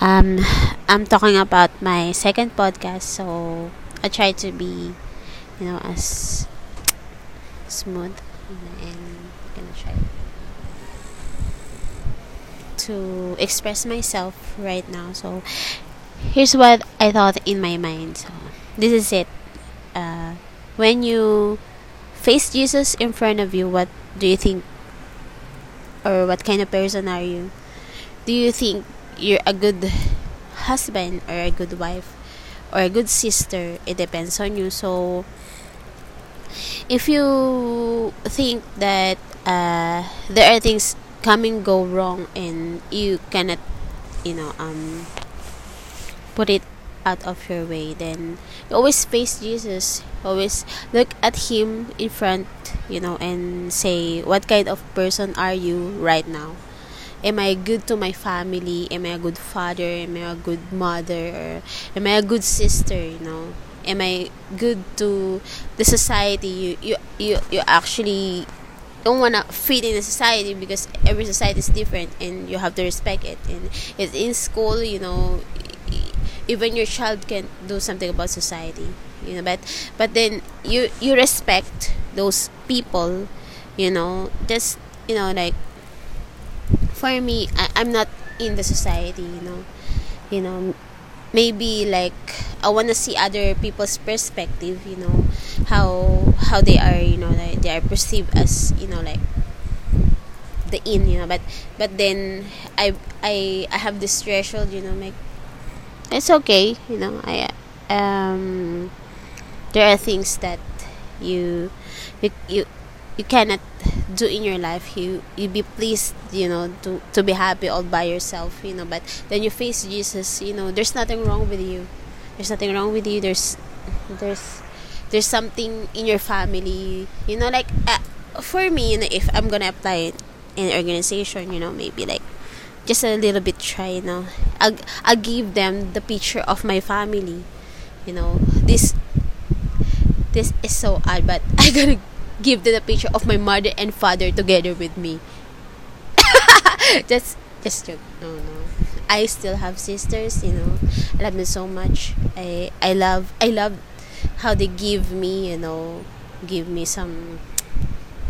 Um, I'm talking about my second podcast, so I try to be, you know, as smooth and I'm gonna try to express myself right now. So here's what I thought in my mind. So this is it. Uh, when you face Jesus in front of you, what do you think, or what kind of person are you? Do you think you're a good husband or a good wife or a good sister? It depends on you. So if you think that uh, there are things coming go wrong and you cannot, you know, um, put it out of your way, then you always face Jesus. Always look at Him in front, you know, and say, What kind of person are you right now? Am I good to my family? Am I a good father? Am I a good mother? Or am I a good sister? You know, am I good to the society? You you you, you actually don't wanna fit in the society because every society is different and you have to respect it. And it's in school, you know, even your child can do something about society you know but but then you you respect those people you know just you know like for me I, i'm not in the society you know. You know maybe like i want to see other people's perspective you know how how they are you know like they are perceived as you know like the in you know. But but then i i i have this threshold you know like it's okay you know. I um there are things that you you you, you cannot do in your life you you be pleased you know to to be happy all by yourself you know but then you face jesus you know there's nothing wrong with you. There's nothing wrong with you. There's there's there's something in your family you know like uh, for me you know if i'm gonna apply it in an organization you know maybe like just a little bit try you know I'll, I'll give them the picture of my family you know. This this is so odd but i gotta give them the picture of my mother and father together with me. Just just joke. No no. I still have sisters you know. I love them so much. I i love i love how they give me you know give me some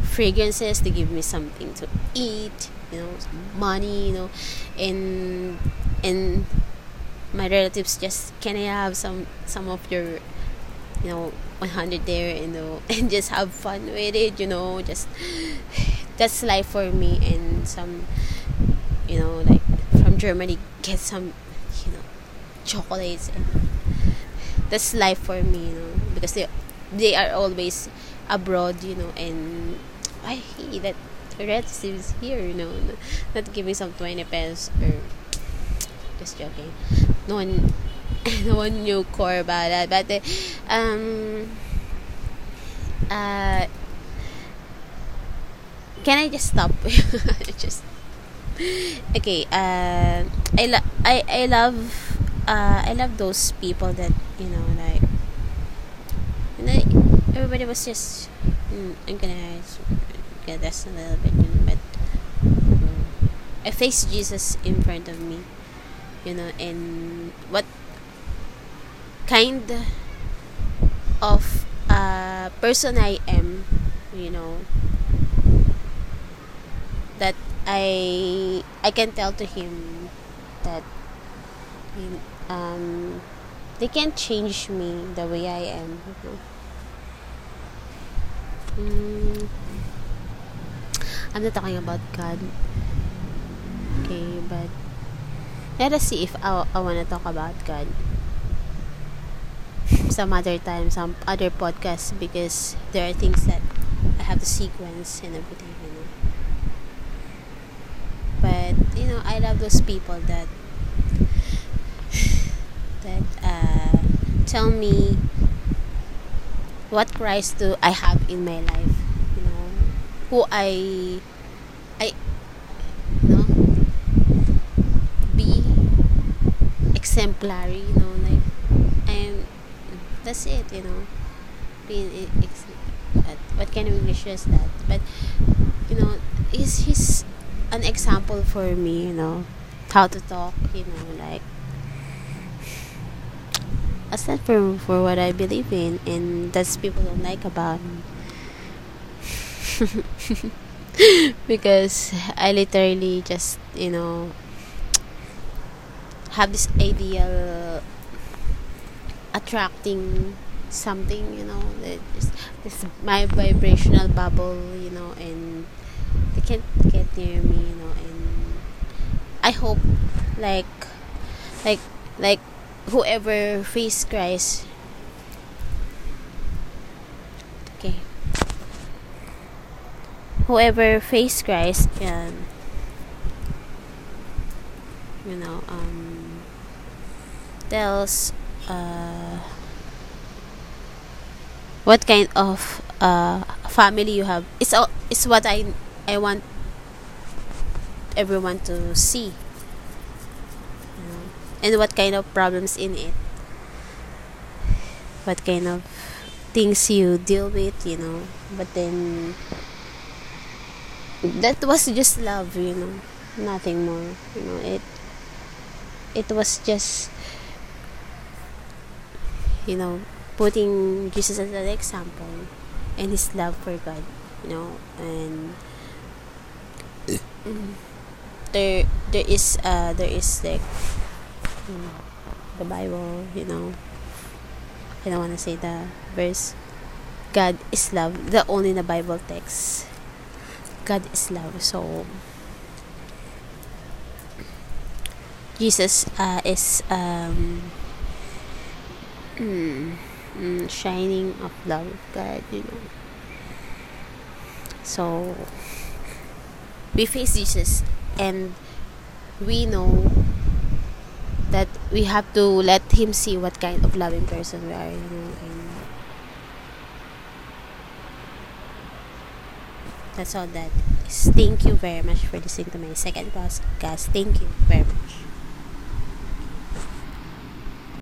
fragrances. They give me something to eat you know money you know. And and my relatives just can I have some some of your you know 100 there you know and just have fun with it you know just that's life for me and some you know like from Germany get some you know chocolates and that's life for me you know because they they are always abroad you know and I hate that relatives here, you know, not giving some 20 pesos or just joking. No one, no one knew core about that, but uh, um, uh, can I just stop? just okay. Uh, I lo- I I love uh I love those people that you know like know everybody was just mm, I'm gonna get this a little bit, but um, I face Jesus in front of me, you know, and what kind of uh, person I am, you know, that I I can tell to him that um, they can't change me the way I am. Mm, I'm not talking about God. Okay, but let us see if I, I want to talk about God some other time, some other podcasts, because there are things that I have to sequence and everything, you know. But you know, I love those people that that uh, tell me what Christ do I have in my life, you know, who I I know be exemplary, you know, like and that's it, you know, being what kind of English is that? But you know, he's he's an example for me, you know, how to talk, you know, like I stand for for what I believe in, and that's people don't like about me. because I literally just you know have this ideal attracting something you know that is this my vibrational bubble you know and they can't get near me you know and I hope like like like whoever face Christ. Okay. Whoever face Christ can you know um tells uh what kind of uh family you have. It's all it's what I I want everyone to see. You know, and what kind of problems in it. What kind of things you deal with you know. But then that was just love you know. Nothing more you know. It it was just you know putting jesus as an example and his love for god you know and there there is uh there is like mm, the bible you know i don't want to say the verse god is love the only in the bible text. God is love so jesus uh, is um mm, shining of love of god you know. So we face jesus and we know that we have to let him see what kind of loving person we are you know and that's all that thank you very much for listening to my second podcast. Thank you very much